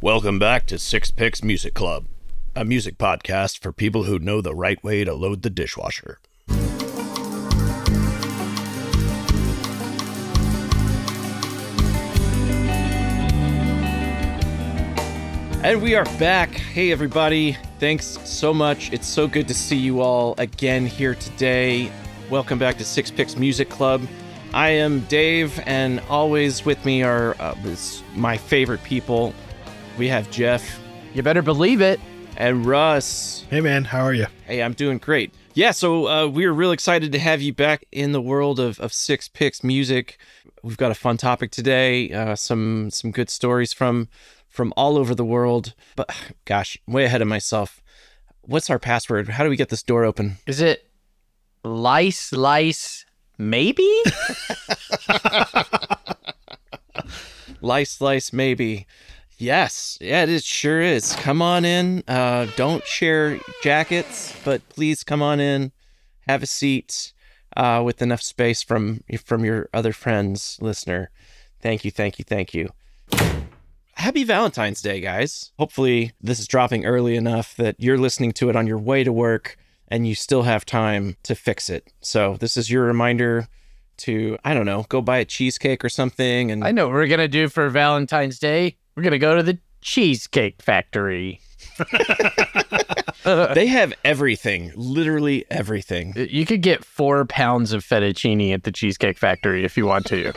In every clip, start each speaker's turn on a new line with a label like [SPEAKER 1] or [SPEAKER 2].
[SPEAKER 1] Welcome back to Six Picks Music Club, a music podcast for people who know the right way to load the dishwasher. And we are back. Hey, everybody. Thanks so much. It's so good to see you all again here today. Welcome back to Six Picks Music Club. I am Dave, and always with me are uh, my favorite people. We have Jeff
[SPEAKER 2] You better believe it.
[SPEAKER 1] and Russ.
[SPEAKER 3] Hey man, how are you?
[SPEAKER 1] Hey, I'm doing great. Yeah, so uh, we're real excited to have you back in the world of, of Six Picks music. We've got a fun topic today. Uh, some some good stories from from all over the world. But gosh, way ahead of myself. What's our password? How do we get this door open?
[SPEAKER 2] Is it lice, lice, maybe?
[SPEAKER 1] Lice, lice, maybe. Yes, yeah, it sure is. Come on in. Uh, don't share jackets, but please come on in. Have a seat uh, with enough space from from your other friends, listener. Thank you, thank you, thank you. Happy Valentine's Day, guys. Hopefully, this is dropping early enough that you're listening to it on your way to work and you still have time to fix it. So, this is your reminder to, I don't know, go buy a cheesecake or something and
[SPEAKER 2] I know what we're going to do for Valentine's Day. We're going to go to the Cheesecake Factory.
[SPEAKER 1] they have everything, literally everything.
[SPEAKER 2] You could get four pounds of fettuccine at the Cheesecake Factory if you want to.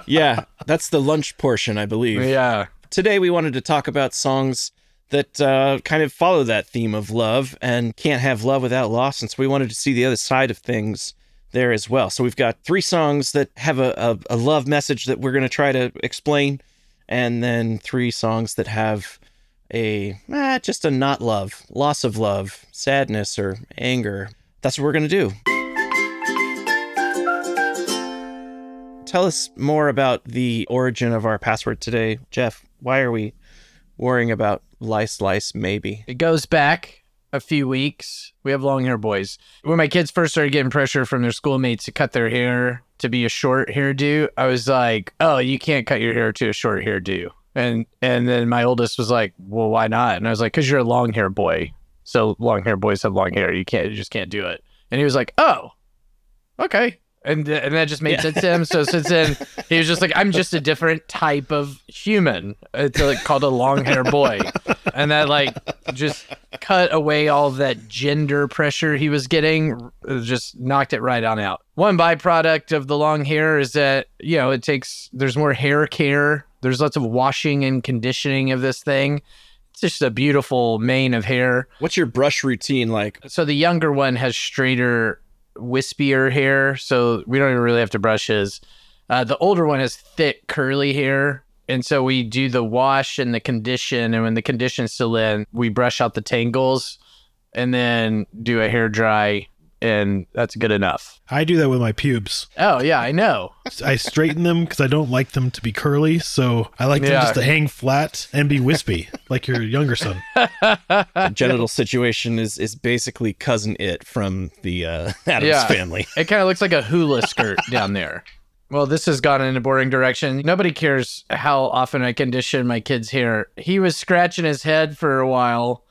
[SPEAKER 1] Yeah, that's the lunch portion, I believe.
[SPEAKER 2] yeah.
[SPEAKER 1] Today, we wanted to talk about songs that uh, kind of follow that theme of love and can't have love without loss. And so we wanted to see the other side of things there as well. So we've got three songs that have a, a, a love message that we're going to try to explain, and then three songs that have a eh, just a not love, loss of love, sadness, or anger. That's what we're going to do. Tell us more about the origin of our password today, Jeff. Why are we worrying about lice, lice, maybe?
[SPEAKER 2] It goes back a few weeks. We have long hair boys. When my kids first started getting pressure from their schoolmates to cut their hair to be a short hairdo, I was like, "Oh, you can't cut your hair to a short hairdo." And and then my oldest was like, "Well, why not?" And I was like, "Cause you're a long hair boy. So long hair boys have long hair. You can't, you just can't do it." And he was like, "Oh, okay." And th- and that just made
[SPEAKER 1] Yeah.
[SPEAKER 2] sense to him. So since then, he was just like, "I'm just a different type of human." It's like called a long hair boy, and that like just cut away all that gender pressure he was getting, uh, just knocked it right on out. One byproduct of the long hair is that, you know, it takes, there's more hair care. There's lots of washing and conditioning of this thing. It's just a beautiful mane of hair.
[SPEAKER 1] What's your brush routine like?
[SPEAKER 2] So the younger one has straighter, wispier hair. So we don't even really have to brush his. Uh, the older one has thick, curly hair. And so we do the wash and the condition. And when the condition's still in, we brush out the tangles and then do a hair dry. And that's good enough.
[SPEAKER 3] I do that with my pubes.
[SPEAKER 2] Oh, yeah, I know.
[SPEAKER 3] I straighten them because I don't like them to be curly, so I like them
[SPEAKER 2] Yeah.
[SPEAKER 3] just to hang flat and be wispy, like your younger son.
[SPEAKER 1] The genital situation is is basically cousin it from the uh, Adams
[SPEAKER 2] Yeah.
[SPEAKER 1] family.
[SPEAKER 2] It kind of looks like a hula skirt down there. Well, this has gone in a boring direction. Nobody cares how often I condition my kid's hair. He was scratching his head for a while,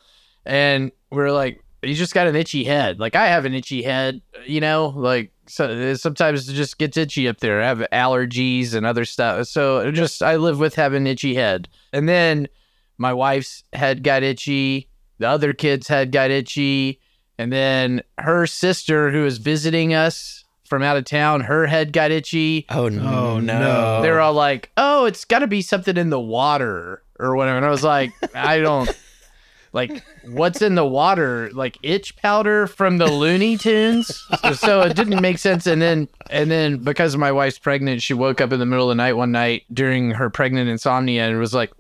[SPEAKER 2] and we're like, "You just got an itchy head." Like I have an itchy head, you know. Like so, uh, sometimes it just gets itchy up there. I have allergies and other stuff, so just I live with having an itchy head. And then my wife's head got itchy. The other kid's head got itchy. And then her sister, who was visiting us from out of town, her head got itchy.
[SPEAKER 1] Oh no,
[SPEAKER 3] Oh,
[SPEAKER 1] no.
[SPEAKER 3] no.
[SPEAKER 2] They were all like, "Oh, it's got to be something in the water or whatever." And I was like, "I don't like what's in the water? Like itch powder from the Looney Tunes?" so it didn't make sense. And then and then because my wife's pregnant, she woke up in the middle of the night one night during her pregnant insomnia and was like,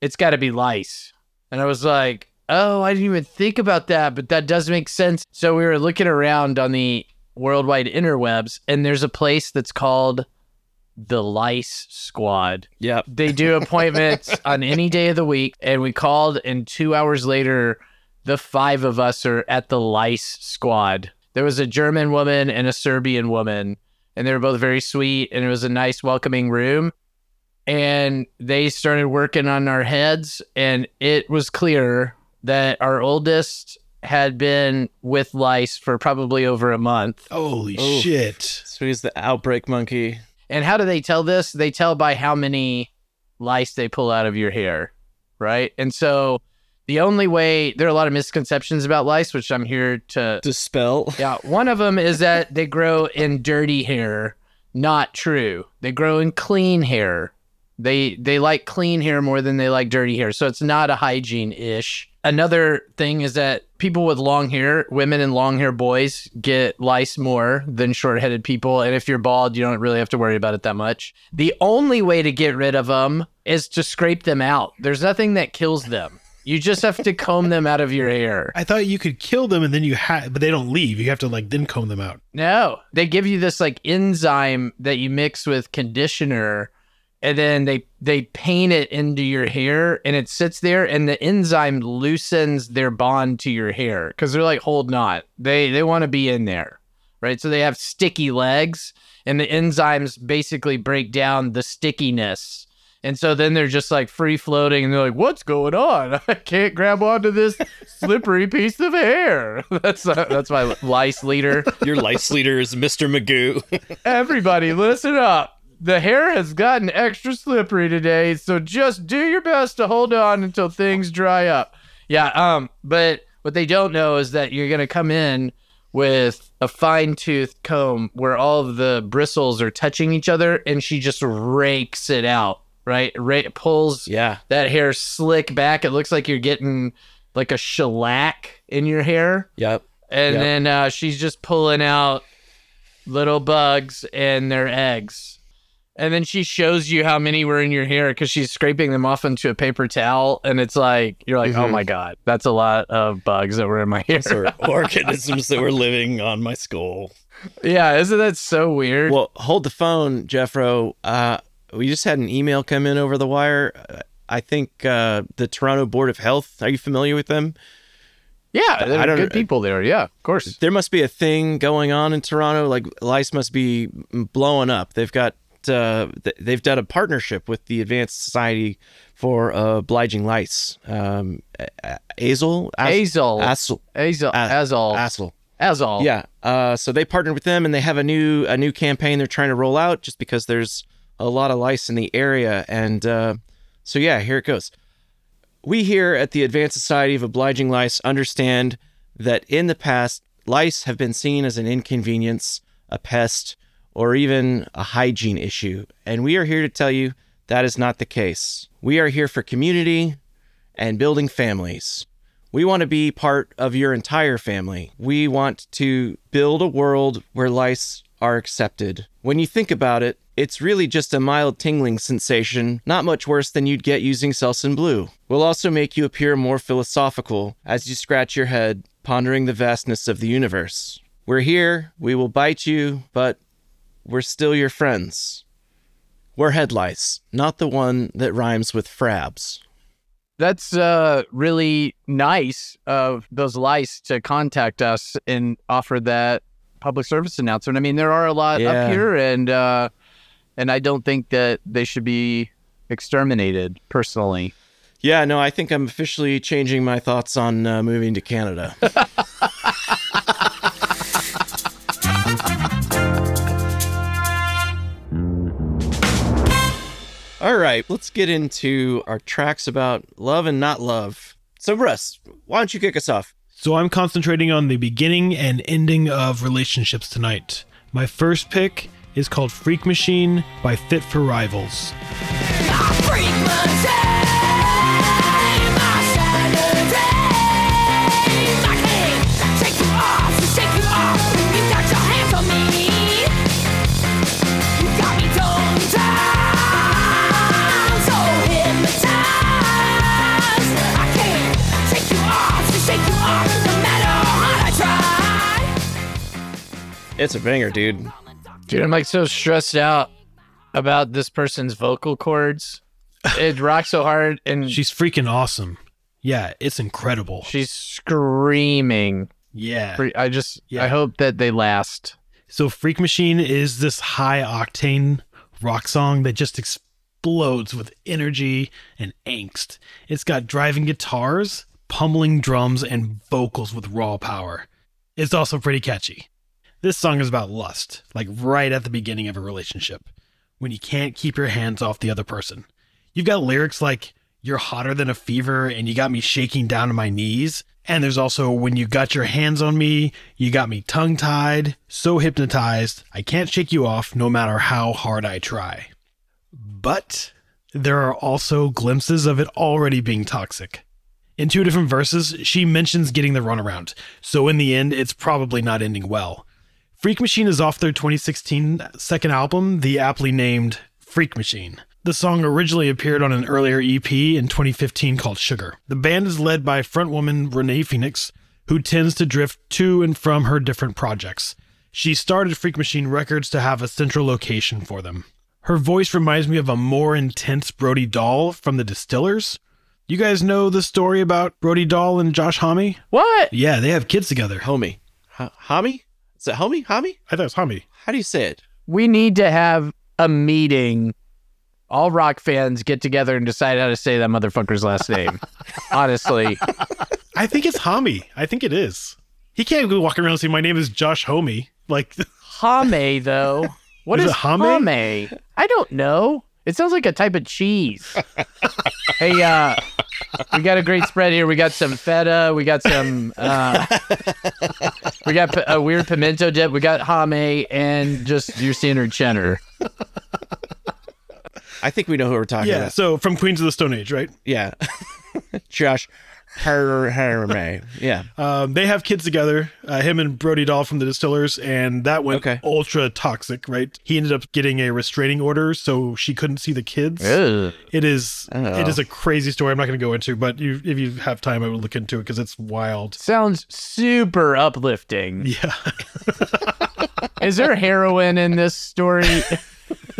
[SPEAKER 2] "It's got to be lice." And I was like, "Oh, I didn't even think about that, but that does make sense." So we were looking around on the worldwide interwebs, and there's a place that's called the Lice Squad.
[SPEAKER 1] Yep.
[SPEAKER 2] They do appointments on any day of the week, and we called, and two hours later, the five of us are at the Lice Squad. There was a German woman and a Serbian woman, and they were both very sweet, and it was a nice, welcoming room. and they started working on our heads and it was clear that our oldest had been with lice for probably over a month
[SPEAKER 3] Holy shit.
[SPEAKER 1] So he's the outbreak monkey.
[SPEAKER 2] And how do they tell this? They tell by how many lice they pull out of your hair right? And so the only way there are a lot of misconceptions about lice which i'm here to
[SPEAKER 1] Dispel.
[SPEAKER 2] yeah one of them is that they grow in dirty hair. Not true. They grow in clean hair they they like clean hair more than they like dirty hair. So it's not a hygiene ish another thing is that people with long hair women and long hair boys get lice more than short-headed people. And if you're bald you don't really have to worry about it that much. The only way to get rid of them is to scrape them out. There's nothing that kills them. You just have to comb them out of your hair.
[SPEAKER 3] I thought you could kill them and then you have, but they don't leave. You have to like then comb them out.
[SPEAKER 2] No, they give you this like enzyme that you mix with conditioner, and then they they paint it into your hair, and it sits there, and the enzyme loosens their bond to your hair because they're like hold on. They they want to be in there, right? So they have sticky legs, and the enzymes basically break down the stickiness. And so then they're just like free floating and they're like, what's going on? I can't grab onto this slippery piece of hair. That's uh, that's my lice leader.
[SPEAKER 1] Your lice leader is Mr. Magoo.
[SPEAKER 2] Everybody, listen up. The hair has gotten extra slippery today, so just do your best to hold on until things dry up. Yeah, um, but what they don't know is that you're gonna come in with a fine tooth comb where all of the bristles are touching each other, and she just rakes it out, right? Ra- pulls
[SPEAKER 1] yeah.
[SPEAKER 2] that hair slick back. It looks like you're getting like a shellac in your hair
[SPEAKER 1] Yep.
[SPEAKER 2] and
[SPEAKER 1] Yep.
[SPEAKER 2] then uh, she's just pulling out little bugs and their eggs. And then she shows you how many were in your hair because she's scraping them off into a paper towel. And it's like, you're like, oh
[SPEAKER 1] Mhm.
[SPEAKER 2] my God, that's a lot of bugs that were in my hair.
[SPEAKER 1] or organisms that were living on my skull.
[SPEAKER 2] yeah, isn't that so weird?
[SPEAKER 1] Well, hold the phone, Jeffro. Uh, we just had an email come in over the wire. I think uh, the Toronto Board of Health. Are you familiar with them?
[SPEAKER 2] yeah, there
[SPEAKER 1] I
[SPEAKER 2] are
[SPEAKER 1] don't-
[SPEAKER 2] good people there. Yeah, of course.
[SPEAKER 1] There must be a thing going on in Toronto. Like lice must be blowing up. They've got uh, th- they've done a partnership with the Advanced Society for uh, Obliging Lice. Um, Azel, As-
[SPEAKER 2] Azol.
[SPEAKER 1] Asel,
[SPEAKER 2] Azol. Azol. Azol.
[SPEAKER 1] Yeah. Uh, so they partnered with them, and they have a new a new campaign they're trying to roll out, just because there's a lot of lice in the area, and uh, so yeah, here it goes. We here at the Advanced Society of Obliging Lice understand that in the past, lice have been seen as an inconvenience, a pest, or even a hygiene issue, and we are here to tell you that is not the case. We are here for community and building families. We want to be part of your entire family. We want to build a world where lice are accepted. When you think about it, it's really just a mild tingling sensation, not much worse than you'd get using Selsun Blue. We'll also make you appear more philosophical as you scratch your head, pondering the vastness of the universe. We're here, we will bite you, but we're still your friends. We're head lice, not the one that rhymes with frabs.
[SPEAKER 2] That's uh, really nice of those lice to contact us and offer that public service announcement. I mean, there are a lot
[SPEAKER 1] Yeah.
[SPEAKER 2] up here, and uh, and I don't think that they should be exterminated. Personally,
[SPEAKER 1] Yeah, no, I think I'm officially changing my thoughts on uh, moving to Canada. All right, let's get into our tracks about love and not love. So, Russ, why don't you kick us off?
[SPEAKER 3] So I'm concentrating on the beginning and ending of relationships tonight. My first pick is called Freak Machine by Fit for Rivals.
[SPEAKER 1] It's a banger, dude.
[SPEAKER 2] dude, I'm like so stressed out about this person's vocal cords. It rocks so hard, and
[SPEAKER 3] She's freaking awesome. Yeah, it's incredible.
[SPEAKER 2] she's screaming.
[SPEAKER 3] Yeah.
[SPEAKER 2] I just,
[SPEAKER 3] Yeah.
[SPEAKER 2] I hope that they last.
[SPEAKER 3] So Freak Machine is this high octane rock song that just explodes with energy and angst. It's got driving guitars, pummeling drums, and vocals with raw power. It's also pretty catchy. This song is about lust, like right at the beginning of a relationship, when you can't keep your hands off the other person. You've got lyrics like, You're hotter than a fever, and you got me shaking down to my knees. And there's also, When you got your hands on me, you got me tongue tied, so hypnotized, I can't shake you off no matter how hard I try. But there are also glimpses of it already being toxic. In two different verses, she mentions getting the runaround, so in the end, it's probably not ending well. Freak Machine is off their 2016 second album, the aptly named Freak Machine. The song originally appeared on an earlier EP in 2015 called Sugar. The band is led by frontwoman Renee Phoenix, who tends to drift to and from her different projects. She started Freak Machine Records to have a central location for them. Her voice reminds me of a more intense Brody Dalle from the Distillers. You guys know the story about Brody Dalle and Josh Homme?
[SPEAKER 2] What?
[SPEAKER 3] Yeah, they have kids together.
[SPEAKER 1] Homie. H- homie? Is it homie? Homie?
[SPEAKER 3] I thought it was Homme.
[SPEAKER 1] How do you say it?
[SPEAKER 2] We need to have a meeting. All rock fans get together and decide how to say that motherfucker's last name. Honestly,
[SPEAKER 3] I think it's Homie. I think it is. He can't go walking around saying, My name is Josh Homie. Like,
[SPEAKER 2] Hame though. What
[SPEAKER 3] Is
[SPEAKER 2] is,
[SPEAKER 3] Hame?
[SPEAKER 2] Hame? I don't know. It sounds like a type of cheese. hey, uh, we got a great spread here. We got some feta. We got some. Uh, we got p- a weird pimento dip. We got hame and just your standard cheddar.
[SPEAKER 1] I think we know who we're talking
[SPEAKER 3] yeah,
[SPEAKER 1] about.
[SPEAKER 3] so from Queens of the Stone Age, right?
[SPEAKER 1] Yeah. Josh Her Herme. Yeah.
[SPEAKER 3] Um, they have kids together, uh, him and Brody Dalle from the Distillers, and that went
[SPEAKER 1] Okay.
[SPEAKER 3] ultra toxic, right? He ended up getting a restraining order, so she couldn't see the kids.
[SPEAKER 2] Ugh.
[SPEAKER 3] It is
[SPEAKER 1] Oh.
[SPEAKER 3] it is a crazy story. I'm not going to go into, but you, if you have time, I would look into it because it's wild.
[SPEAKER 2] Sounds super uplifting.
[SPEAKER 3] Yeah,
[SPEAKER 2] Is there heroin in this story?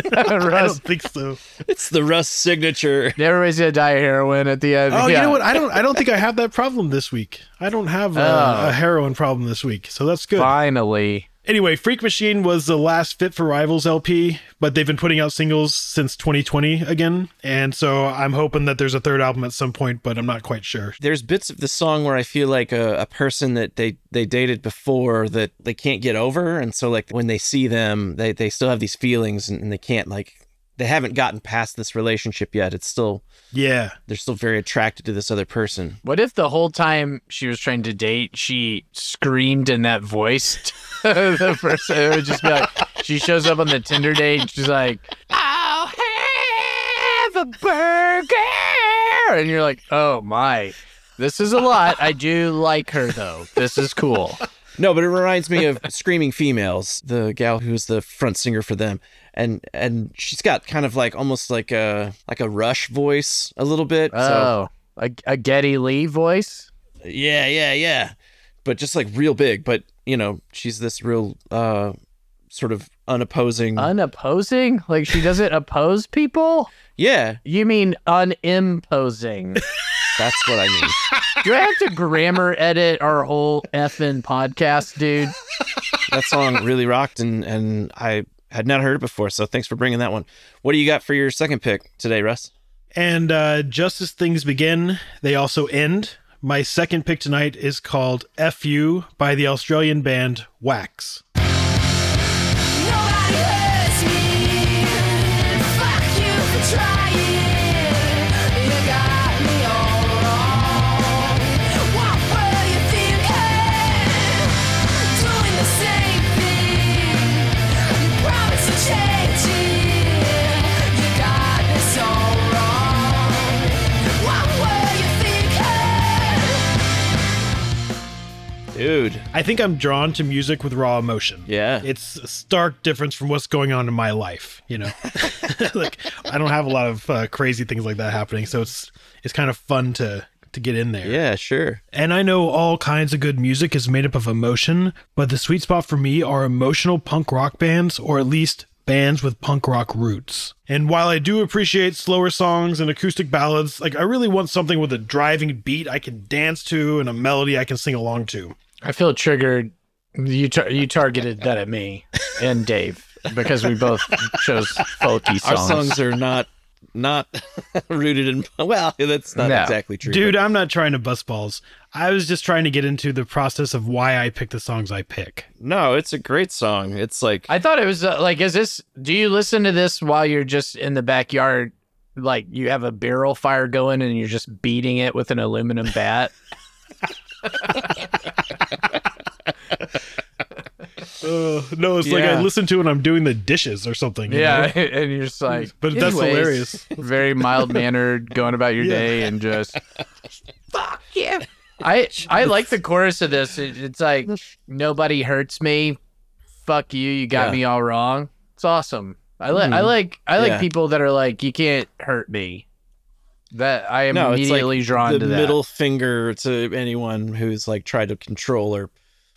[SPEAKER 3] I don't think so.
[SPEAKER 1] It's the Russ signature.
[SPEAKER 2] everybody's gonna die of heroin at the end.
[SPEAKER 3] Oh,
[SPEAKER 2] Yeah.
[SPEAKER 3] you know what? I don't. I don't think I have that problem this week. I don't have a,
[SPEAKER 2] Oh.
[SPEAKER 3] a heroin problem this week, so that's good.
[SPEAKER 2] Finally.
[SPEAKER 3] Anyway, Freak Machine was the last Fit for Rivals LP, but they've been putting out singles since 2020 again, and so I'm hoping that there's a third album at some point, but I'm not quite sure.
[SPEAKER 1] There's bits of the song where I feel like a, a person that they, they dated before that they can't get over. And so, like, when they see them, they, they still have these feelings and, and they can't, like, they haven't gotten past this relationship yet. It's still,
[SPEAKER 3] Yeah,
[SPEAKER 1] they're still very attracted to this other person.
[SPEAKER 2] What if the whole time she was trying to date, she screamed in that voice? to the person it would just be like, she shows up on the Tinder date and she's like, I'll have a burger. And you're like, oh my, this is a lot. I do like her though. This is cool.
[SPEAKER 1] No, but it reminds me of Screaming Females, the gal who's the front singer for them. And and she's got kind of like almost like a like a rush voice a little bit. So
[SPEAKER 2] Oh, a, a Geddy Lee voice?
[SPEAKER 1] yeah, yeah, yeah. But just like real big. But you know, she's this real uh sort of unopposing
[SPEAKER 2] Unopposing? Like she doesn't oppose people?
[SPEAKER 1] Yeah,
[SPEAKER 2] You mean unimposing?
[SPEAKER 1] that's what I mean.
[SPEAKER 2] Do I have to grammar edit our whole effing podcast, dude?
[SPEAKER 1] that song really rocked and and I had not heard it before, so thanks for bringing that one. What do you got for your second pick today, Russ?
[SPEAKER 3] and uh, just as things begin, they also end. My second pick tonight is called "Fu" by the Australian band
[SPEAKER 4] Waxx.
[SPEAKER 1] Dude.
[SPEAKER 3] I think I'm drawn to music with raw emotion.
[SPEAKER 1] Yeah.
[SPEAKER 3] It's a stark difference from what's going on in my life, you know. like I don't have a lot of uh, crazy things like that happening, so it's it's kind of fun to to get in there.
[SPEAKER 1] Yeah, sure.
[SPEAKER 3] And I know all kinds of good music is made up of emotion, but the sweet spot for me are emotional punk rock bands or at least bands with punk rock roots. And while I do appreciate slower songs and acoustic ballads, like I really want something with a driving beat I can dance to and a melody I can sing along to.
[SPEAKER 2] I feel triggered. You tar- you targeted that at me and Dave because we both chose folky songs.
[SPEAKER 1] Our
[SPEAKER 2] songs.
[SPEAKER 1] songs are not not rooted in. Well, that's not
[SPEAKER 2] No.
[SPEAKER 1] exactly true.
[SPEAKER 3] Dude, I'm not trying to bust balls. I was just trying to get into the process of why I pick the songs I pick.
[SPEAKER 1] no, it's a great song. It's like
[SPEAKER 2] I thought it was uh, like, is this? Do you listen to this while you're just in the backyard? Like you have a barrel fire going and you're just beating it with an aluminum bat.
[SPEAKER 3] Uh, no, it's like
[SPEAKER 2] Yeah.
[SPEAKER 3] I listen to it when I'm doing the dishes or something. you
[SPEAKER 2] yeah,
[SPEAKER 3] know?
[SPEAKER 2] and you're just like,
[SPEAKER 3] But that's
[SPEAKER 2] anyways,
[SPEAKER 3] hilarious.
[SPEAKER 2] Very mild mannered, going about your
[SPEAKER 3] Yeah.
[SPEAKER 2] day, and just fuck yeah. I I like the chorus of this. It, it's like nobody hurts me. Fuck you. You got
[SPEAKER 1] Yeah.
[SPEAKER 2] me all wrong. It's awesome. I like I
[SPEAKER 1] Mhm.
[SPEAKER 2] like I like
[SPEAKER 1] Yeah.
[SPEAKER 2] people that are like you can't hurt me. That I am
[SPEAKER 1] no,
[SPEAKER 2] immediately
[SPEAKER 1] like
[SPEAKER 2] drawn to that.
[SPEAKER 1] middle finger to anyone who's like tried to control or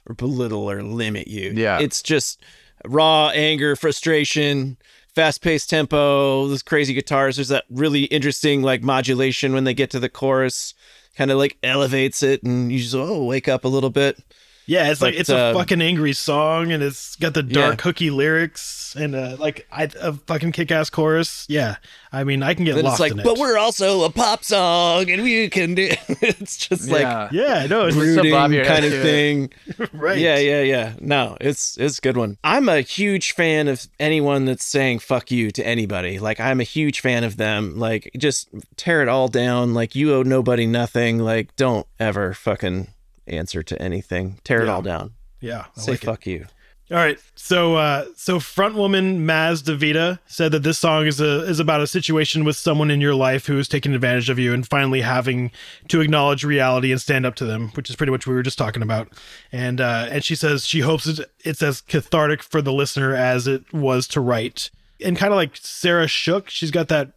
[SPEAKER 1] or belittle or limit you.
[SPEAKER 2] Yeah.
[SPEAKER 1] it's just raw anger, frustration, fast paced tempo, those crazy guitars. There's that really interesting like modulation when they get to the chorus, kind of like elevates it, and you just oh wake up a little bit.
[SPEAKER 3] Yeah, it's like
[SPEAKER 1] But,
[SPEAKER 3] it's a
[SPEAKER 1] uh,
[SPEAKER 3] fucking angry song, and it's got the dark hooky lyrics and uh, like I, a fucking kick-ass chorus. Yeah, I mean, I can get
[SPEAKER 1] Then
[SPEAKER 3] lost
[SPEAKER 1] it's like,
[SPEAKER 3] in it.
[SPEAKER 1] but we're also a pop song, and we can do. it's just like
[SPEAKER 2] yeah.
[SPEAKER 3] yeah, no, it's
[SPEAKER 2] What's up,
[SPEAKER 1] rooting
[SPEAKER 2] Bob? Your
[SPEAKER 1] kind of thing.
[SPEAKER 3] right.
[SPEAKER 1] Yeah, yeah, yeah. No, it's it's a good one. I'm a huge fan of anyone that's saying fuck you to anybody. Like I'm a huge fan of them. Like just tear it all down. Like you owe nobody nothing. Like don't ever fucking answer to anything. Tear it
[SPEAKER 3] Yeah.
[SPEAKER 1] all down.
[SPEAKER 3] yeah. I
[SPEAKER 1] Say
[SPEAKER 3] like it.
[SPEAKER 1] fuck you.
[SPEAKER 3] All right. So uh so front woman Maz DeVita said that this song is a is about a situation with someone in your life who is taking advantage of you and finally having to acknowledge reality and stand up to them, which is pretty much what we were just talking about. And uh and she says she hopes it, it's as cathartic for the listener as it was to write. And kind of like Sarah Shook, she's got that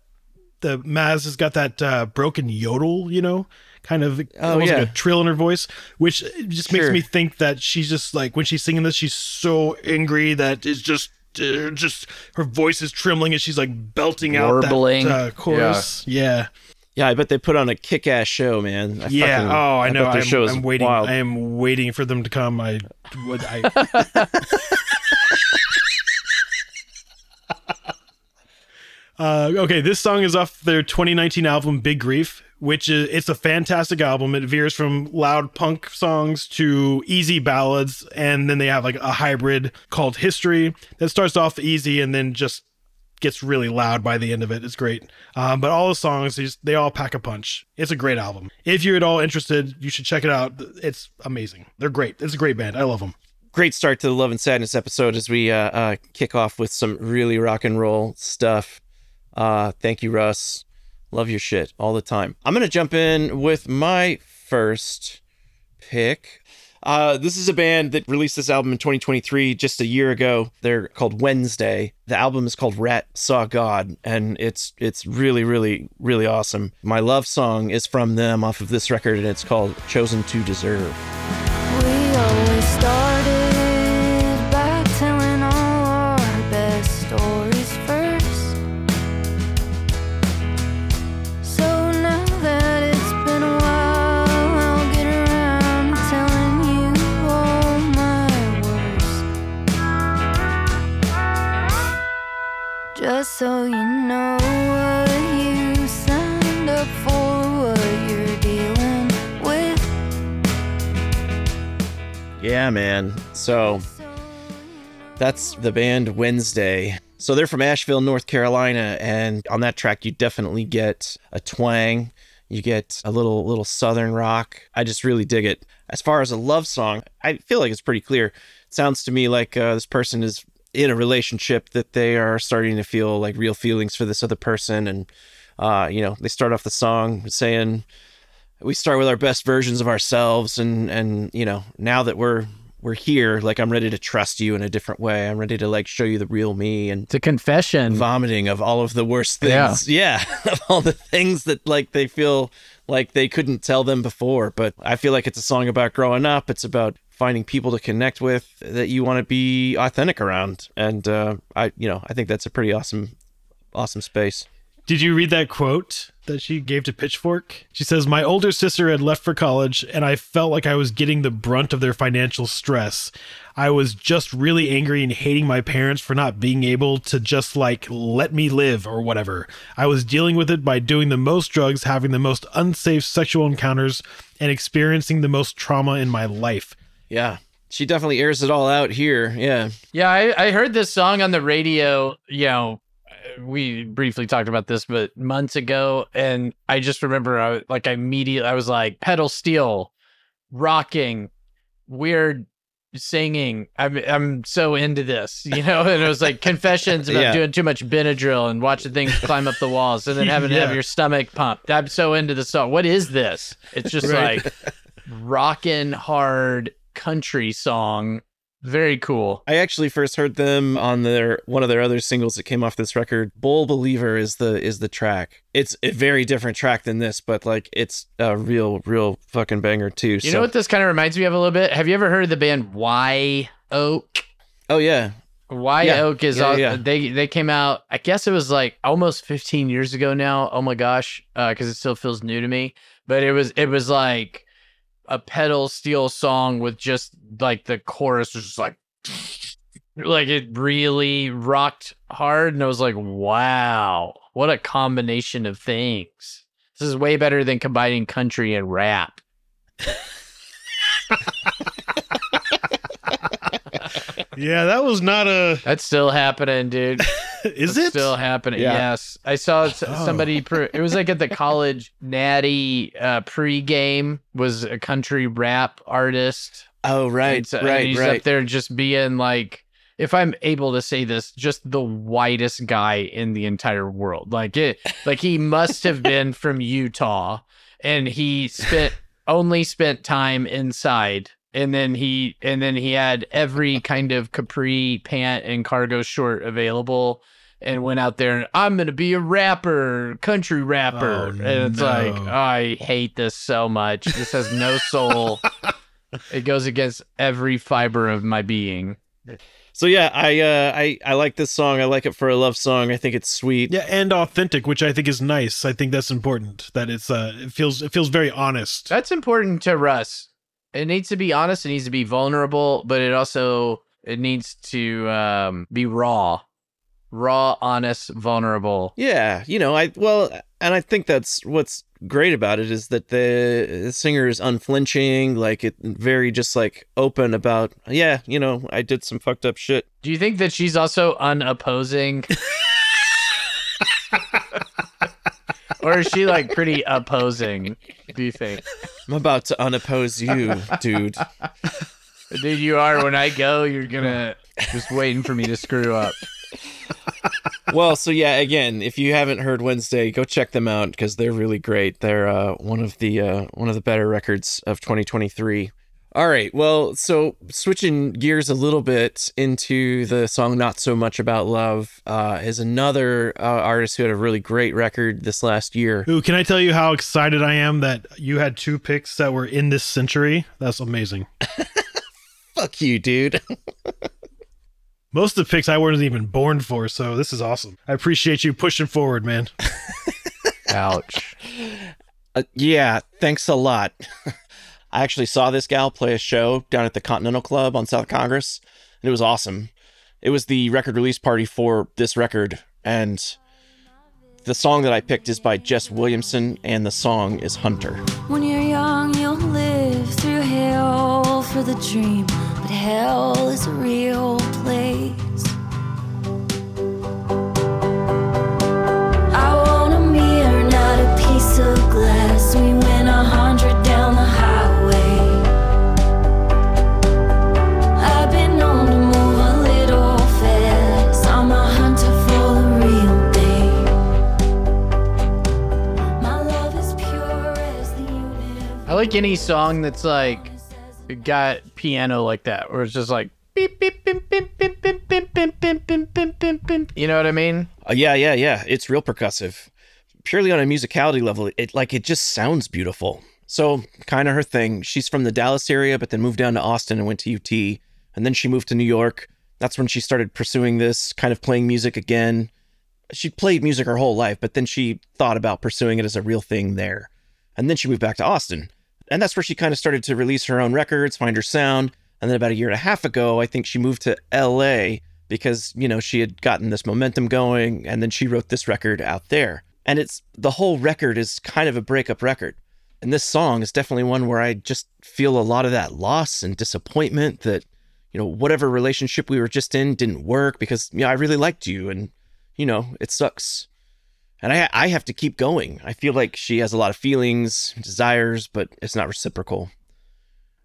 [SPEAKER 3] the Maz has got that uh broken yodel, you know, kind of
[SPEAKER 1] Oh,
[SPEAKER 3] almost
[SPEAKER 1] yeah.
[SPEAKER 3] like a trill in her voice, which just makes me think that she's just like when she's singing this, she's so angry that it's just uh, just her voice is trembling and she's like belting
[SPEAKER 2] Warbling.
[SPEAKER 3] out that uh, chorus. Yeah,
[SPEAKER 1] Yeah, I bet they put on a kick-ass show, man. I
[SPEAKER 3] yeah.
[SPEAKER 1] fucking-
[SPEAKER 3] oh, I know.
[SPEAKER 1] bet their
[SPEAKER 3] I'm,
[SPEAKER 1] show is
[SPEAKER 3] I'm waiting.
[SPEAKER 1] wild.
[SPEAKER 3] I am waiting for them to come. I would. I. Uh, okay, this song is off their 2019 album Big Grief, which is it's a fantastic album. It veers from loud punk songs to easy ballads, and then they have like a hybrid called History that starts off easy and then just gets really loud by the end of it. It's great. Um, but all the songs, they, all pack a punch. It's a great album. If you're at all interested, you should check it out. It's amazing. They're great. It's a great band. I love them.
[SPEAKER 1] great start to the Love and Sadness episode as we uh, uh, kick off with some really rock and roll stuff. Uh, thank you, Russ. Love your shit all the time. I'm gonna jump in with my first pick. Uh, this is a band that released this album in 2023, just a year ago. They're called Wednesday. The album is called Rat Saw God, and it's it's really, really, really awesome. My love song is from them off of this record, and it's called Chosen to Deserve.
[SPEAKER 5] We always started so you know what you signed up for, what you're dealing with.
[SPEAKER 1] Yeah, man. So that's the band Wednesday. So they're from Asheville, North Carolina, and on that track you definitely get a twang. You get a little little southern rock. I just really dig it. As far as a love song, I feel like it's pretty clear. It sounds to me like uh, this person is in a relationship that they are starting to feel like real feelings for this other person, and uh, you know they start off the song saying, we start with our best versions of ourselves. And and you know now that we're we're here like i'm ready to trust you in a different way. I'm ready to like show you the real me and
[SPEAKER 2] to confession.
[SPEAKER 1] vomiting of all of the worst things. Yeah, of all the things that like they feel like they couldn't tell them before. But i feel like it's a song about growing up. It's about finding people to connect with that you want to be authentic around and uh i you know i think that's a pretty awesome awesome space
[SPEAKER 3] Did you read that quote that she gave to Pitchfork. She says, My older sister had left for college, and I felt like I was getting the brunt of their financial stress. I was just really angry and hating my parents for not being able to just like let me live or whatever. I was dealing with it by doing the most drugs, having the most unsafe sexual encounters, and experiencing the most trauma in my life.
[SPEAKER 1] Yeah. She definitely airs it all out here. Yeah.
[SPEAKER 2] Yeah, I, I heard this song on the radio, you know, we briefly talked about this, but months ago, and I just remember, I was like, I immediately, I was like, pedal steel, rocking, weird singing. I'm, I'm so into this, you know. And it was like confessions about
[SPEAKER 1] Yeah.
[SPEAKER 2] doing too much Benadryl and watching things climb up the walls, and then having to have your stomach pumped. I'm so into the song. What is this? It's just
[SPEAKER 3] Right.
[SPEAKER 2] like rocking hard country song. Very cool.
[SPEAKER 1] I actually first heard them on their one of their other singles that came off this record. Bull Believer is the is the track. It's a very different track than this, but like it's a real real fucking banger too.
[SPEAKER 2] You
[SPEAKER 1] so,
[SPEAKER 2] know what this kind of reminds me of a little bit? Have you ever heard of the band Wye Oak?
[SPEAKER 1] Oh yeah.
[SPEAKER 2] Y
[SPEAKER 1] Yeah.
[SPEAKER 2] Oak is
[SPEAKER 1] Yeah,
[SPEAKER 2] all,
[SPEAKER 1] yeah.
[SPEAKER 2] they they came out. I guess it was like almost 15 years ago now. Oh my gosh, uh, because it still feels new to me. But it was it was like a pedal steel song with just like the chorus was just like like it really rocked hard, and I was like, wow, what a combination of things. This is way better than combining country and rap.
[SPEAKER 3] Yeah, that was not a.
[SPEAKER 2] That's still happening, dude.
[SPEAKER 3] Is it?
[SPEAKER 2] still happening?
[SPEAKER 1] Yeah.
[SPEAKER 2] Yes, I saw
[SPEAKER 3] Oh.
[SPEAKER 2] somebody. Pre- it was like at the college natty uh, pregame was a country rap artist.
[SPEAKER 1] Oh right.
[SPEAKER 2] So-
[SPEAKER 1] right.
[SPEAKER 2] he's
[SPEAKER 1] right.
[SPEAKER 2] up there just being like, if I'm able to say this, just the whitest guy in the entire world. Like it, like he must have been from Utah, and he spent only spent time inside. And then he and then he had every kind of capri pant and cargo short available and went out there and I'm gonna be a rapper, country rapper.
[SPEAKER 3] Oh,
[SPEAKER 2] and it's like,
[SPEAKER 3] no.
[SPEAKER 2] I hate this so much. This has no soul. it goes against every fiber of my being.
[SPEAKER 1] So yeah, I uh I I like this song. I like it for a love song. I think it's sweet.
[SPEAKER 3] Yeah, and authentic, which I think is nice. I think that's important. That it's uh, it feels it feels very honest.
[SPEAKER 2] That's important to Russ. It needs to be honest. It needs to be vulnerable, but it also it needs to um, be raw, raw, honest, vulnerable.
[SPEAKER 1] Yeah, you know, I well, and I think that's what's great about it is that the, the singer is unflinching, like it very just like open about, yeah, you know, I did some fucked up shit.
[SPEAKER 2] Do you think that she's also unopposing? or is she like pretty opposing? Do you think?
[SPEAKER 1] I'm about to unoppose you, dude.
[SPEAKER 2] Dude, you are. When I go, you're gonna just waiting for me to screw up.
[SPEAKER 1] well, so yeah, again, if you haven't heard Wednesday, go check them out because they're really great. They're uh, one of the uh, one of the better records of 2023. All right, well, so switching gears a little bit into the song "Not So Much About Love" uh, is another uh, artist who had a really great record this last year.
[SPEAKER 3] Ooh, can I tell you how excited I am that you had two picks that were in this century? That's amazing.
[SPEAKER 1] Fuck you, dude.
[SPEAKER 3] Most of the picks I wasn't even born for, so this is awesome. I appreciate you pushing forward, man.
[SPEAKER 2] Ouch.
[SPEAKER 1] Uh, yeah, thanks a lot. I actually saw this gal play a show down at the Continental Club on South Congress, and it was awesome. It was the record release party for this record, and the song that I picked is by Jess Williamson, and the song is Hunter.
[SPEAKER 5] When you're young, you'll live through hell for the dream, but hell is a real place. I want a mirror, not a piece of glass. We went a hundred down the
[SPEAKER 2] like any song that's like got piano like that, where it's just like beep beep beep beep beep beep beep beep beep beep beep beep beep. You know what I mean?
[SPEAKER 1] Uh, yeah, yeah, yeah. It's real percussive. Purely on a musicality level, it like it just sounds beautiful. So kind of her thing. She's from the Dallas area, but then moved down to Austin and went to UT, and then she moved to New York. That's when she started pursuing this kind of playing music again. she played music her whole life, but then she thought about pursuing it as a real thing there. And then she moved back to Austin. And that's where she kind of started to release her own records, find her sound. And then about a year and a half ago, I think she moved to LA because, you know, she had gotten this momentum going and then she wrote this record out there. And it's the whole record is kind of a breakup record. And this song is definitely one where I just feel a lot of that loss and disappointment that, you know, whatever relationship we were just in didn't work because, you know, I really liked you and, you know, it sucks. And I I have to keep going. I feel like she has a lot of feelings, desires, but it's not reciprocal.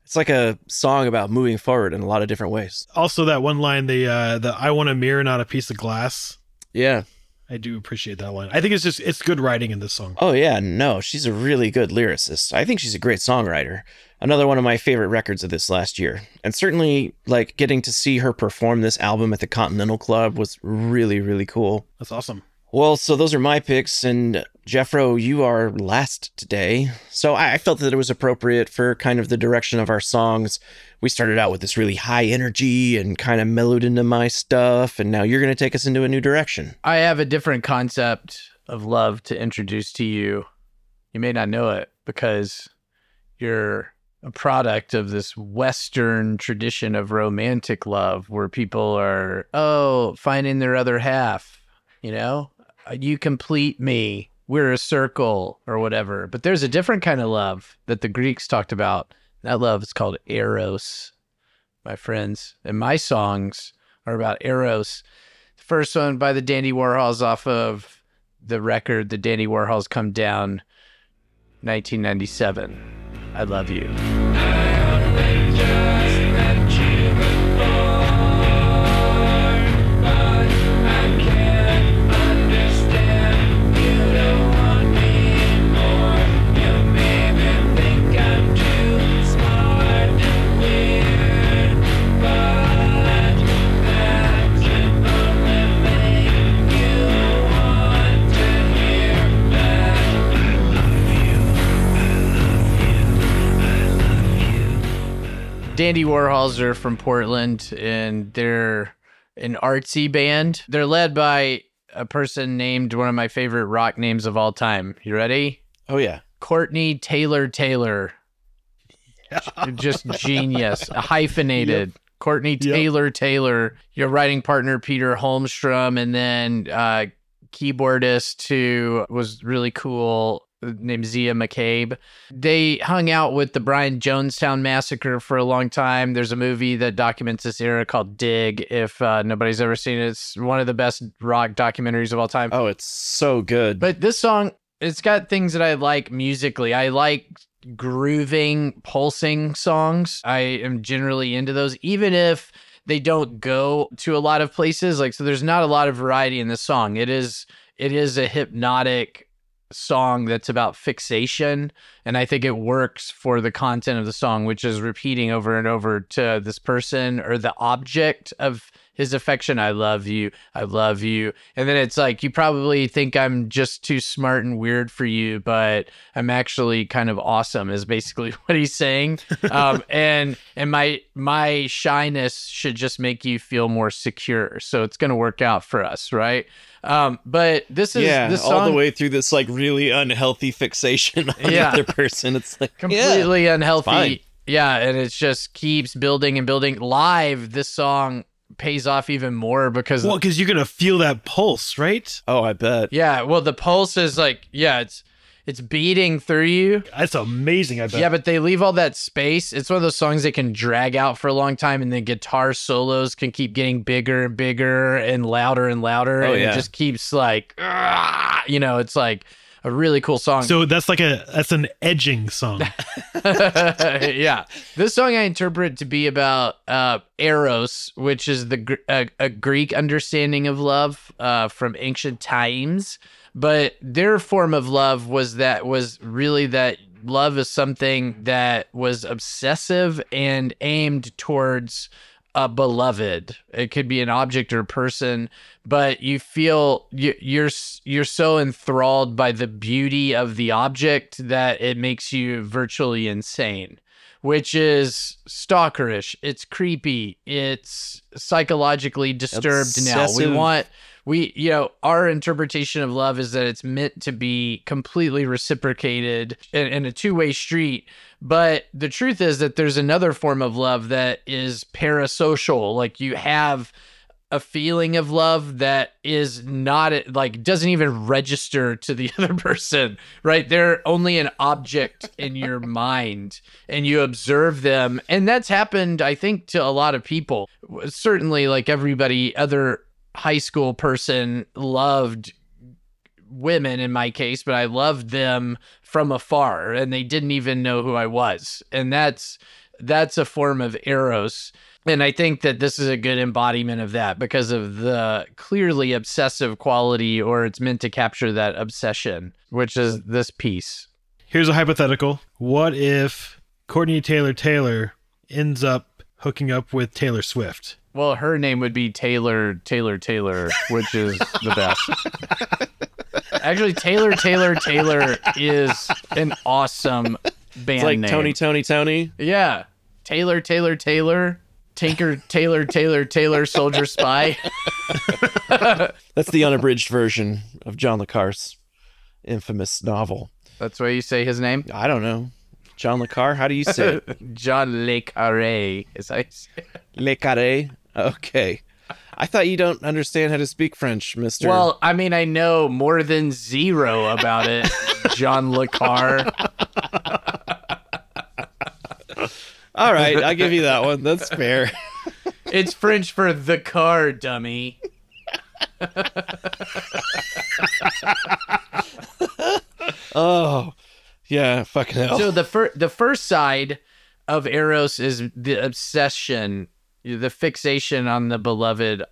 [SPEAKER 1] It's like a song about moving forward in a lot of different ways.
[SPEAKER 3] Also, that one line, the uh, the I want a mirror, not a piece of glass.
[SPEAKER 1] Yeah.
[SPEAKER 3] I do appreciate that line. I think it's just it's good writing in this song.
[SPEAKER 1] Oh yeah, no, she's a really good lyricist. I think she's a great songwriter. Another one of my favorite records of this last year. And certainly like getting to see her perform this album at the Continental Club was really really cool.
[SPEAKER 3] That's awesome.
[SPEAKER 1] Well, so those are my picks, and Jeffro, you are last today. So I felt that it was appropriate for kind of the direction of our songs. We started out with this really high energy and kind of mellowed into my stuff, and now you're going to take us into a new direction.
[SPEAKER 2] I have a different concept of love to introduce to you. You may not know it because you're a product of this Western tradition of romantic love where people are, oh, finding their other half, you know? You complete me. We're a circle or whatever. But there's a different kind of love that the Greeks talked about. That love is called eros, my friends. And my songs are about eros. The first one by the Dandy Warhols off of the record The Dandy Warhols Come Down 1997. I love you. Dandy Warhols are from Portland and they're an artsy band. They're led by a person named one of my favorite rock names of all time. You ready?
[SPEAKER 1] Oh yeah.
[SPEAKER 2] Courtney Taylor Taylor. Just genius. Hyphenated. Courtney Taylor Taylor, your writing partner Peter Holmstrom, and then uh, keyboardist who was really cool named Zia McCabe. They hung out with the Brian Jonestown massacre for a long time. There's a movie that documents this era called Dig. If uh, nobody's ever seen it, it's one of the best rock documentaries of all time.
[SPEAKER 1] Oh, it's so good.
[SPEAKER 2] But this song, it's got things that I like musically. I like grooving, pulsing songs. I am generally into those, even if they don't go to a lot of places. Like, so there's not a lot of variety in this song. It is, it is a hypnotic song that's about fixation and i think it works for the content of the song which is repeating over and over to this person or the object of his affection i love you i love you. And then it's like you probably think i'm just too smart and weird for you but i'm actually kind of awesome is basically what he's saying. Um, and and my my shyness should just make you feel more secure. So it's going to work out for us right um, but this is
[SPEAKER 1] yeah,
[SPEAKER 2] this song
[SPEAKER 1] all the way through this like really unhealthy fixation on
[SPEAKER 2] Yeah.
[SPEAKER 1] the other person. It's like yeah.
[SPEAKER 2] completely
[SPEAKER 1] fine.
[SPEAKER 2] unhealthy. Yeah, and it just keeps building and building. Live, this song pays off even more because
[SPEAKER 3] Well, because you're gonna feel that pulse, right?
[SPEAKER 1] Oh, I bet.
[SPEAKER 2] yeah, well the pulse is like yeah, it's it's beating through you.
[SPEAKER 3] That's amazing. I bet.
[SPEAKER 2] Yeah, but they leave all that space. It's one of those songs that can drag out for a long time, and the guitar solos can keep getting bigger and bigger and louder and louder.
[SPEAKER 1] Oh,
[SPEAKER 2] and
[SPEAKER 1] yeah.
[SPEAKER 2] it just keeps like, you know, it's like a really cool song.
[SPEAKER 3] So that's like a that's an edging song.
[SPEAKER 2] yeah, this song I interpret to be about uh, eros, which is the Gr- a, a Greek understanding of love uh, from ancient times. But their form of love was that was really that love is something that was obsessive and aimed towards a beloved. It could be an object or a person, but you feel you, you're you're so enthralled by the beauty of the object that it makes you virtually insane. Which is stalkerish. It's creepy. It's psychologically disturbed now. We want we you know our interpretation of love is that it's meant to be completely reciprocated in, in a two-way street but the truth is that there's another form of love that is parasocial like you have a feeling of love that is not like doesn't even register to the other person right? They're only an object in your mind and you observe them and that's happened i think to a lot of people. Certainly like everybody other high school person loved women in my case but i loved them from afar and they didn't even know who i was and that's that's a form of eros and i think that this is a good embodiment of that because of the clearly obsessive quality or it's meant to capture that obsession which is this piece
[SPEAKER 3] Here's a hypothetical. What if Courtney Taylor Taylor ends up hooking up with Taylor Swift?
[SPEAKER 2] well her name would be taylor taylor taylor which is the best actually taylor taylor taylor is an awesome band
[SPEAKER 1] It's like
[SPEAKER 2] name.
[SPEAKER 1] Tony, Tony, Tony.
[SPEAKER 2] Yeah. Taylor, Taylor, Taylor. Tinker, Taylor, Taylor, Taylor, Soldier Spy.
[SPEAKER 1] That's the unabridged version of John Le Carre's infamous novel.
[SPEAKER 2] That's why you say his name?
[SPEAKER 1] I don't know. John Le Carre, how do you say it?
[SPEAKER 2] John Le Carre, is you say.
[SPEAKER 1] Le Carre? Okay. I thought you don't understand how to speak French, mister.
[SPEAKER 2] Well, I mean, I know more than zero about it, John Le Carre.
[SPEAKER 1] all right, I'll give you that one. That's fair.
[SPEAKER 2] It's French for the car, dummy.
[SPEAKER 1] Oh, yeah, fucking hell.
[SPEAKER 2] So the fir- the first side of Eros is the obsession, the fixation on the beloved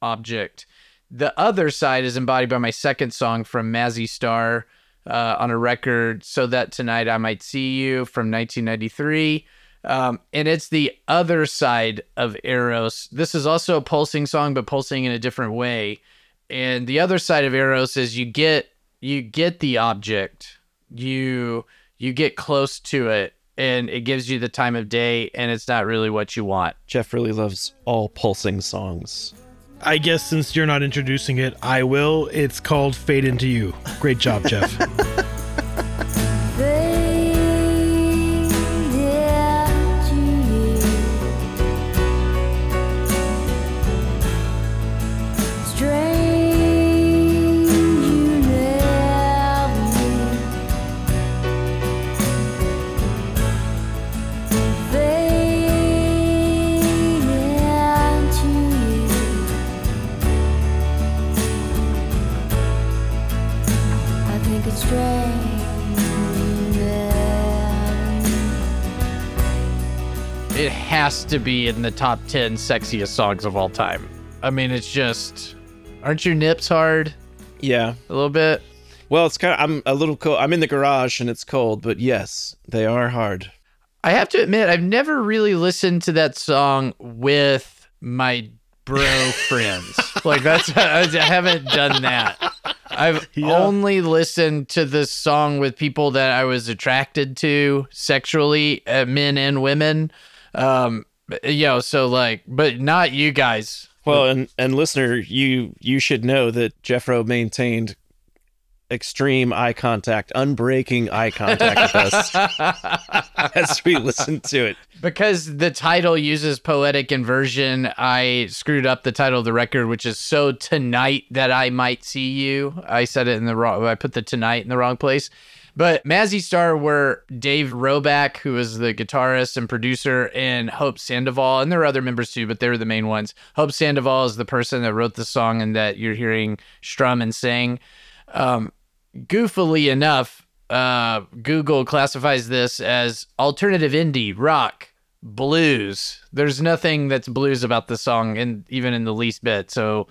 [SPEAKER 2] object. The other side is embodied by my second song from Mazzy Star uh, on a record, "So That Tonight I Might See You" from 1993. Um, and it's the other side of Eros. This is also a pulsing song, but pulsing in a different way. And the other side of Eros is you get you get the object, you you get close to it, and it gives you the time of day, and it's not really what you want.
[SPEAKER 1] Jeff really loves all pulsing songs.
[SPEAKER 3] I guess since you're not introducing it, I will. It's called Fade Into You. Great job, Jeff.
[SPEAKER 2] It has to be in the top 10 sexiest songs of all time. I mean, it's just. Aren't your nips hard
[SPEAKER 1] Yeah.
[SPEAKER 2] a little bit?
[SPEAKER 1] Well, it's kind of. I'm a little cold. I'm in the garage and it's cold, but yes, they are hard.
[SPEAKER 2] I have to admit, I've never really listened to that song with my bro friends. Like that's I haven't done that. I've
[SPEAKER 3] Yeah.
[SPEAKER 2] only listened to this song with people that I was attracted to sexually, uh, men and women. Um, you know, so like, but not you guys.
[SPEAKER 1] Well, and and listener, you you should know that Jeffro maintained extreme eye contact, unbreaking eye contact with us as we listened to it.
[SPEAKER 2] Because the title uses poetic inversion, I screwed up the title of the record, which is "So Tonight That I Might See You." I said it in the wrong. I put the "tonight" in the wrong place. But Mazzy Star were Dave Roback, who is the guitarist and producer, and Hope Sandoval, and there are other members too, but they're the main ones. Hope Sandoval is the person that wrote the song and that you're hearing strum and sing. Um, goofily enough, uh, Google classifies this as alternative indie, rock, blues. There's nothing that's blues about the song, and even in the least bit. So,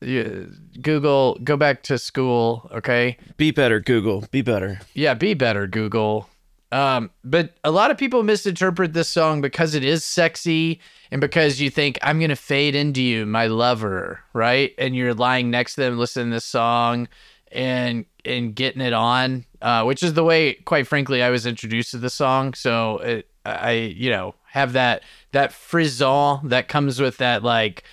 [SPEAKER 2] yeah, Google, go back to school, okay?
[SPEAKER 1] Be better, Google. Be better.
[SPEAKER 2] Yeah, be better, Google. Um, but a lot of people misinterpret this song because it is sexy and because you think I'm gonna fade into you, my lover, right? And you're lying next to them, listening to this song, and and getting it on, uh, which is the way, quite frankly, I was introduced to the song. So it, I you know have that that frisson that comes with that like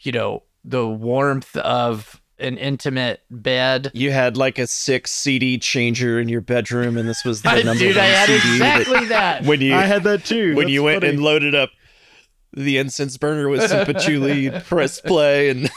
[SPEAKER 2] you know the warmth of an intimate bed.
[SPEAKER 1] You had like a six CD changer in your bedroom, and this was the number
[SPEAKER 2] Dude,
[SPEAKER 1] one
[SPEAKER 2] I had
[SPEAKER 1] CD that-
[SPEAKER 2] exactly that.
[SPEAKER 1] when you
[SPEAKER 3] I had that too.
[SPEAKER 1] when
[SPEAKER 3] That's
[SPEAKER 1] you went
[SPEAKER 3] funny.
[SPEAKER 1] and loaded up the incense burner with some patchouli, press play, and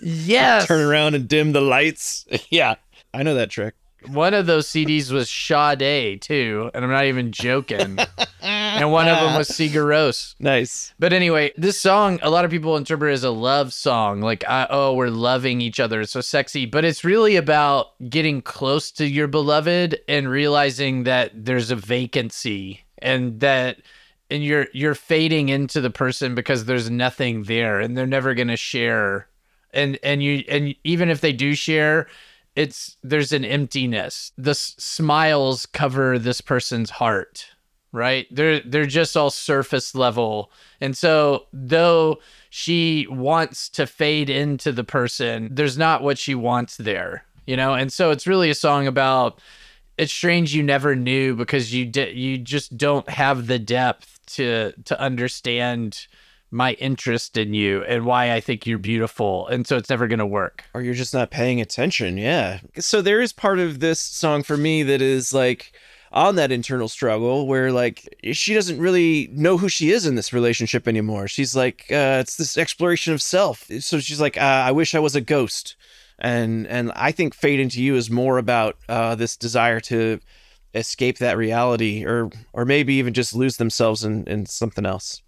[SPEAKER 2] yes.
[SPEAKER 1] turn around and dim the lights. Yeah, I know that trick.
[SPEAKER 2] One of those CDs was Sade too, and I'm not even joking. and one of them was Sigur Rós.
[SPEAKER 1] Nice.
[SPEAKER 2] But anyway, this song, a lot of people interpret as a love song. Like, uh, oh, we're loving each other. It's so sexy. But it's really about getting close to your beloved and realizing that there's a vacancy and that and you're you're fading into the person because there's nothing there and they're never gonna share. And and you and even if they do share, it's there's an emptiness. The s- smiles cover this person's heart right? They're they're just all surface level. And so though she wants to fade into the person, there's not what she wants there, you know? And so it's really a song about it's strange you never knew because you did you just don't have the depth to to understand my interest in you and why I think you're beautiful. And so it's never going to work.
[SPEAKER 1] Or you're just not paying attention. Yeah. So there is part of this song for me that is like on that internal struggle where like she doesn't really know who she is in this relationship anymore. She's like uh it's this exploration of self. So she's like uh, I wish I was a ghost. And and I think Fade into You is more about uh this desire to escape that reality or or maybe even just lose themselves in in something else.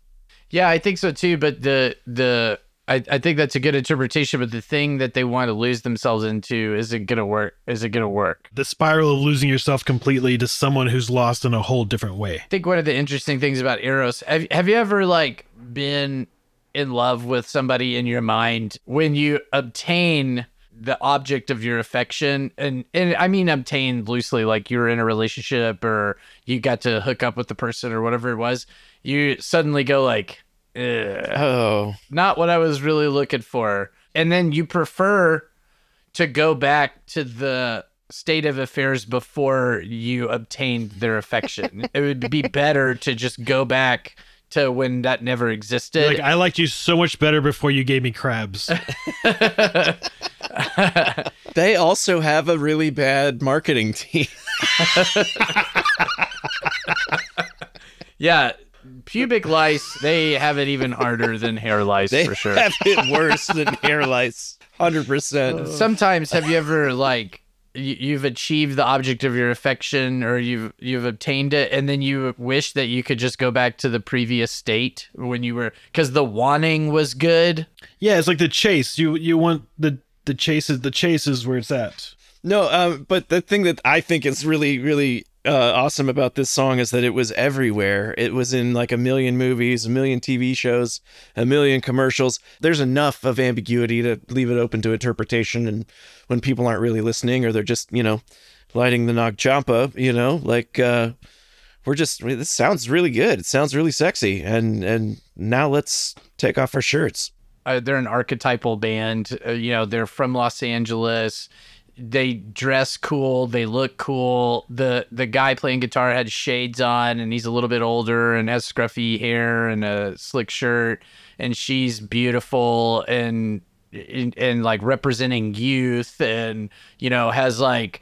[SPEAKER 2] Yeah, I think so too. But the the I, I think that's a good interpretation. But the thing that they want to lose themselves into isn't gonna work. Is it gonna work?
[SPEAKER 3] the spiral of losing yourself completely to someone who's lost in a whole different way.
[SPEAKER 2] I think one of the interesting things about Eros. Have have you ever like been in love with somebody in your mind when you obtain the object of your affection and and I mean obtained loosely like you're in a relationship or you got to hook up with the person or whatever it was you suddenly go like
[SPEAKER 1] Oh.
[SPEAKER 2] not what I was really looking for. And then you prefer to go back to the state of affairs before you obtained their affection. it would be better to just go back to when that never existed.
[SPEAKER 3] Like I liked you so much better before you gave me crabs.
[SPEAKER 1] They also have a really bad marketing team.
[SPEAKER 2] yeah, pubic lice, they have it even harder than hair lice
[SPEAKER 1] They
[SPEAKER 2] for sure.
[SPEAKER 1] have it worse than hair lice. 100%.
[SPEAKER 2] Sometimes have you ever like you, you've achieved the object of your affection or you've you've obtained it and then you wish that you could just go back to the previous state when you were cuz the wanting was good.
[SPEAKER 3] yeah, it's like the chase. You you want the the chase is the chase is where it's at.
[SPEAKER 1] No, um, but the thing that I think is really, really uh, awesome about this song is that it was everywhere. It was in like a million movies, a million TV shows, a million commercials. There's enough of ambiguity to leave it open to interpretation. And when people aren't really listening or they're just, you know, lighting the Nag Champa, you know, like, uh, we're just, this sounds really good. It sounds really sexy. And, and now let's take off our shirts.
[SPEAKER 2] Uh, they're an archetypal band. Uh, you know, they're from Los Angeles. They dress cool. They look cool. the The guy playing guitar had shades on, and he's a little bit older and has scruffy hair and a slick shirt. And she's beautiful and and, and like representing youth, and you know has like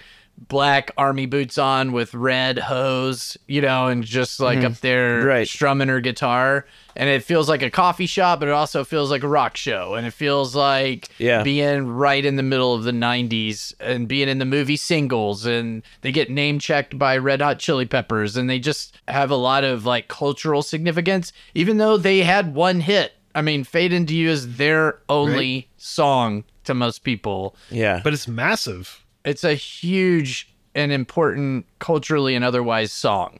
[SPEAKER 2] black army boots on with red hose, you know, and just like mm-hmm. up there
[SPEAKER 1] Right.
[SPEAKER 2] strumming her guitar. And it feels like a coffee shop, but it also feels like a rock show. And it feels like
[SPEAKER 1] Yeah.
[SPEAKER 2] being right in the middle of the 90s and being in the movie singles. And they get name checked by Red Hot Chili Peppers. And they just have a lot of like cultural significance, even though they had one hit. I mean, Fade Into You is their only song to most people.
[SPEAKER 1] Yeah.
[SPEAKER 3] But it's massive.
[SPEAKER 2] It's a huge and important culturally and otherwise song.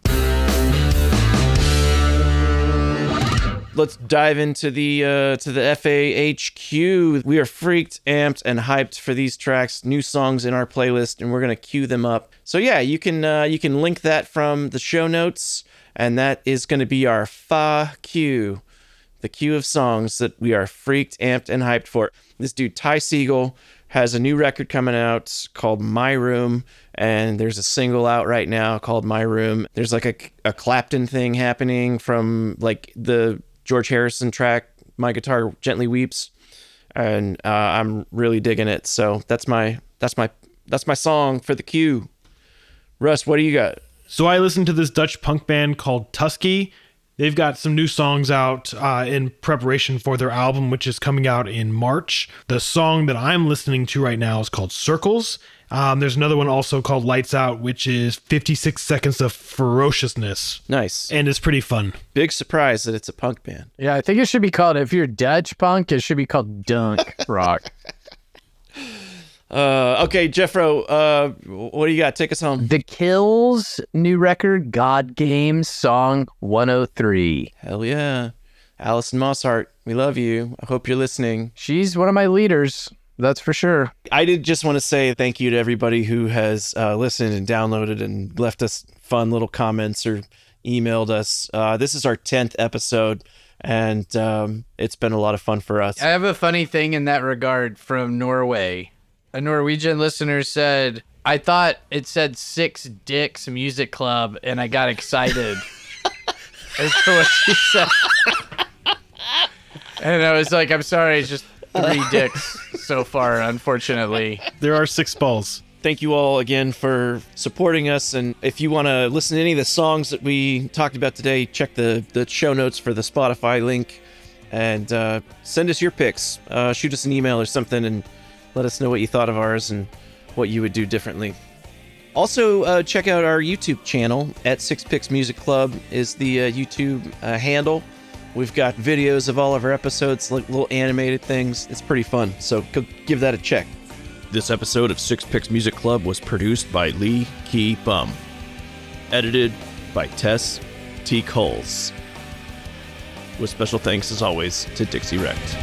[SPEAKER 1] let's dive into the uh, to the FAHQ. We are freaked, amped, and hyped for these tracks, new songs in our playlist, and we're gonna queue them up. So yeah, you can uh, you can link that from the show notes, and that is gonna be our FA queue, the queue of songs that we are freaked, amped, and hyped for. This dude Ty Segall has a new record coming out called My Room, and there's a single out right now called My Room. There's like a, a Clapton thing happening from like the George Harrison track, My Guitar Gently Weeps, and uh, I'm really digging it. So that's my that's my that's my song for the queue. Russ, what do you got?
[SPEAKER 3] So I listened to this Dutch punk band called Tusky. They've got some new songs out uh, in preparation for their album, which is coming out in March. The song that I'm listening to right now is called Circles. Um, there's another one also called Lights Out, which is 56 seconds of ferociousness,
[SPEAKER 1] Nice.
[SPEAKER 3] and it's pretty fun.
[SPEAKER 1] Big surprise that it's a punk band.
[SPEAKER 2] Yeah, I think it should be called if you're Dutch punk, it should be called dunk rock.
[SPEAKER 1] Uh, okay, Jeffro, uh, what do you got? Take us home.
[SPEAKER 2] The Kills new record, God Games, song 103.
[SPEAKER 1] Hell yeah. Alison Mosshart, we love you. I hope you're listening.
[SPEAKER 2] She's one of my leaders, that's for sure.
[SPEAKER 1] I did just want to say thank you to everybody who has uh, listened and downloaded and left us fun little comments or emailed us. Uh, this is our 10th episode, and um, it's been a lot of fun for us.
[SPEAKER 2] I have a funny thing in that regard from Norway. A Norwegian listener said, I thought it said Six Dicks Music Club, and I got excited. That's what she said. and I was like, I'm sorry, it's just three dicks so far, unfortunately.
[SPEAKER 3] There are six balls.
[SPEAKER 1] Thank you all again for supporting us. And if you want to listen to any of the songs that we talked about today, check the, the show notes for the Spotify link and uh, send us your picks. Uh, shoot us an email or something and let us know what you thought of ours and what you would do differently. Also, uh, check out our YouTube channel at Six Picks Music Club is the uh, YouTube uh, handle. We've got videos of all of our episodes, like little animated things. It's pretty fun, so go give that a check. This episode of Six Picks Music Club was produced by Lee Key Bum, edited by Tess T. Coles. With special thanks, as always, to Dixie Wrecked.